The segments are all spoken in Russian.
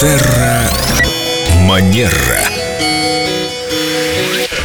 Терра Манера.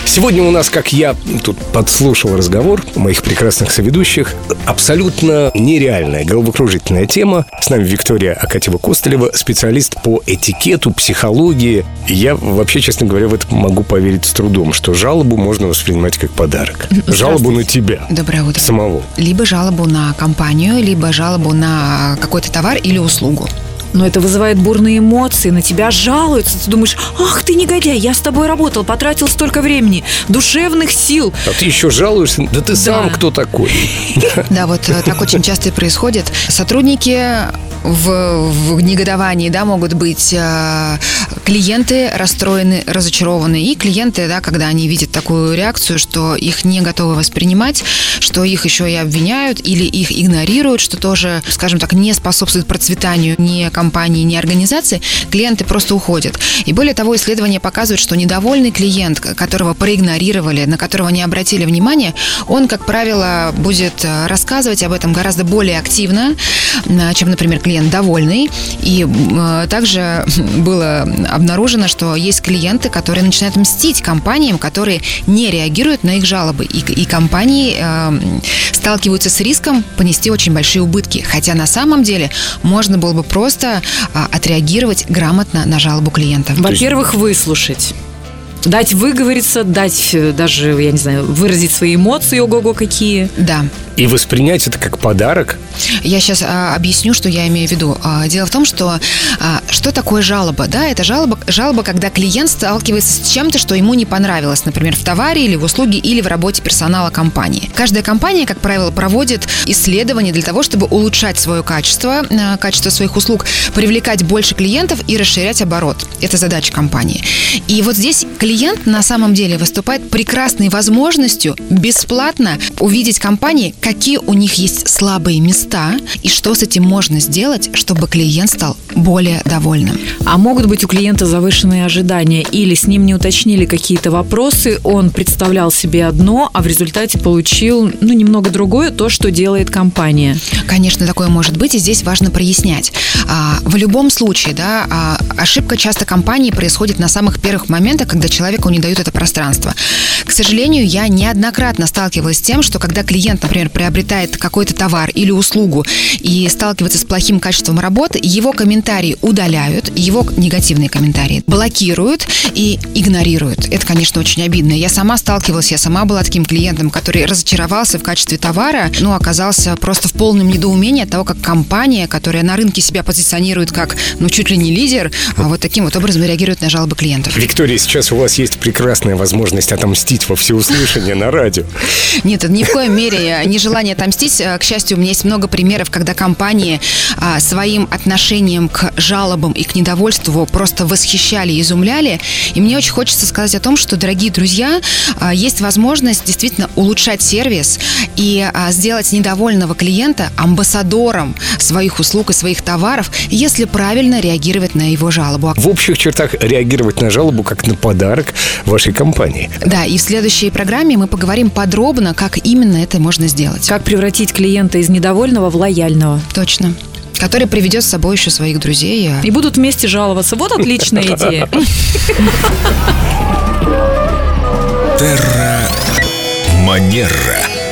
Сегодня у нас, как я тут подслушал разговор моих прекрасных соведущих, абсолютно нереальная головокружительная тема. С нами Виктория Акатьева-Костылева, специалист по этикету, психологии. Я вообще, честно говоря, в это могу поверить с трудом, что жалобу можно воспринимать как подарок. Жалобу на тебя. Доброе утро. Самого. Либо жалобу на компанию, либо жалобу на какой-то товар или услугу. Но это вызывает бурные эмоции, на тебя жалуются. Ты думаешь, ах ты негодяй, я с тобой работал, потратил столько времени, душевных сил. А ты еще жалуешься? Да ты сам кто такой? Да, вот э, так очень часто и происходит. Сотрудники в, в негодовании, да, могут быть э, клиенты расстроены, разочарованы, и клиенты, да, когда они видят такую реакцию, что их не готовы воспринимать, что их еще и обвиняют или их игнорируют, что тоже, скажем так, не способствует процветанию ни компании, ни организации, клиенты просто уходят. И более того, исследования показывают, что недовольный клиент, которого проигнорировали, на которого не обратили внимания, он, как правило, будет э, рассказывать об этом гораздо более активно, чем, например, клиент довольный. И э, также было обнаружено, что есть клиенты, которые начинают мстить компаниям, которые не реагируют на их жалобы. И, и компании э, сталкиваются с риском понести очень большие убытки. Хотя на самом деле можно было бы просто э, отреагировать грамотно на жалобу клиента. Во-первых, выслушать. Дать выговориться, дать э, даже, я не знаю, выразить свои эмоции, ого-го какие. Да. И воспринять это как подарок. Я сейчас а, объясню, что я имею в виду. А, дело в том, что а, что такое жалоба? Да, это жалоба, жалоба, когда клиент сталкивается с чем-то, что ему не понравилось, например, в товаре или в услуге или в работе персонала компании. Каждая компания, как правило, проводит исследования для того, чтобы улучшать свое качество, а, качество своих услуг, привлекать больше клиентов и расширять оборот. Это задача компании. И вот здесь клиент на самом деле выступает прекрасной возможностью бесплатно увидеть компании, какие у них есть слабые места и что с этим можно сделать, чтобы клиент стал более довольным. А могут быть у клиента завышенные ожидания или с ним не уточнили какие-то вопросы, он представлял себе одно, а в результате получил, ну, немного другое, то, что делает компания. Конечно, такое может быть, и здесь важно прояснять. А, в любом случае, да, а, ошибка часто компании происходит на самых первых моментах, когда человеку не дают это пространство. К сожалению, я неоднократно сталкивалась с тем, что когда клиент, например, приобретает какой-то товар или услугу и сталкивается с плохим качеством работы, его комментарии удаляют, его негативные комментарии блокируют и игнорируют. Это, конечно, очень обидно. Я сама сталкивалась, я сама была таким клиентом, который разочаровался в качестве товара, ну, оказался просто в полном недоумении от того, как компания, которая на рынке себя позиционирует как, ну, чуть ли не лидер, а вот таким вот образом реагирует на жалобы клиентов. Виктория, сейчас у вас есть прекрасная возможность отомстить во всеуслышание на радио. Нет, это ни в коем мере не желание отомстить. К счастью, у меня есть много примеров, когда компании а, своим отношением к жалобам и к недовольству просто восхищали, изумляли. И мне очень хочется сказать о том, что, дорогие друзья, а, есть возможность действительно улучшать сервис и а, сделать недовольного клиента амбассадором своих услуг и своих товаров, если правильно реагировать на его жалобу. В общих чертах реагировать на жалобу как на подарок вашей компании. Да, и в следующей программе мы поговорим подробно, как именно это можно сделать. Как превратить клиента из недовольного в лояльного. Точно который приведет с собой еще своих друзей. И будут вместе жаловаться. Вот отличная идея. Терра Манера.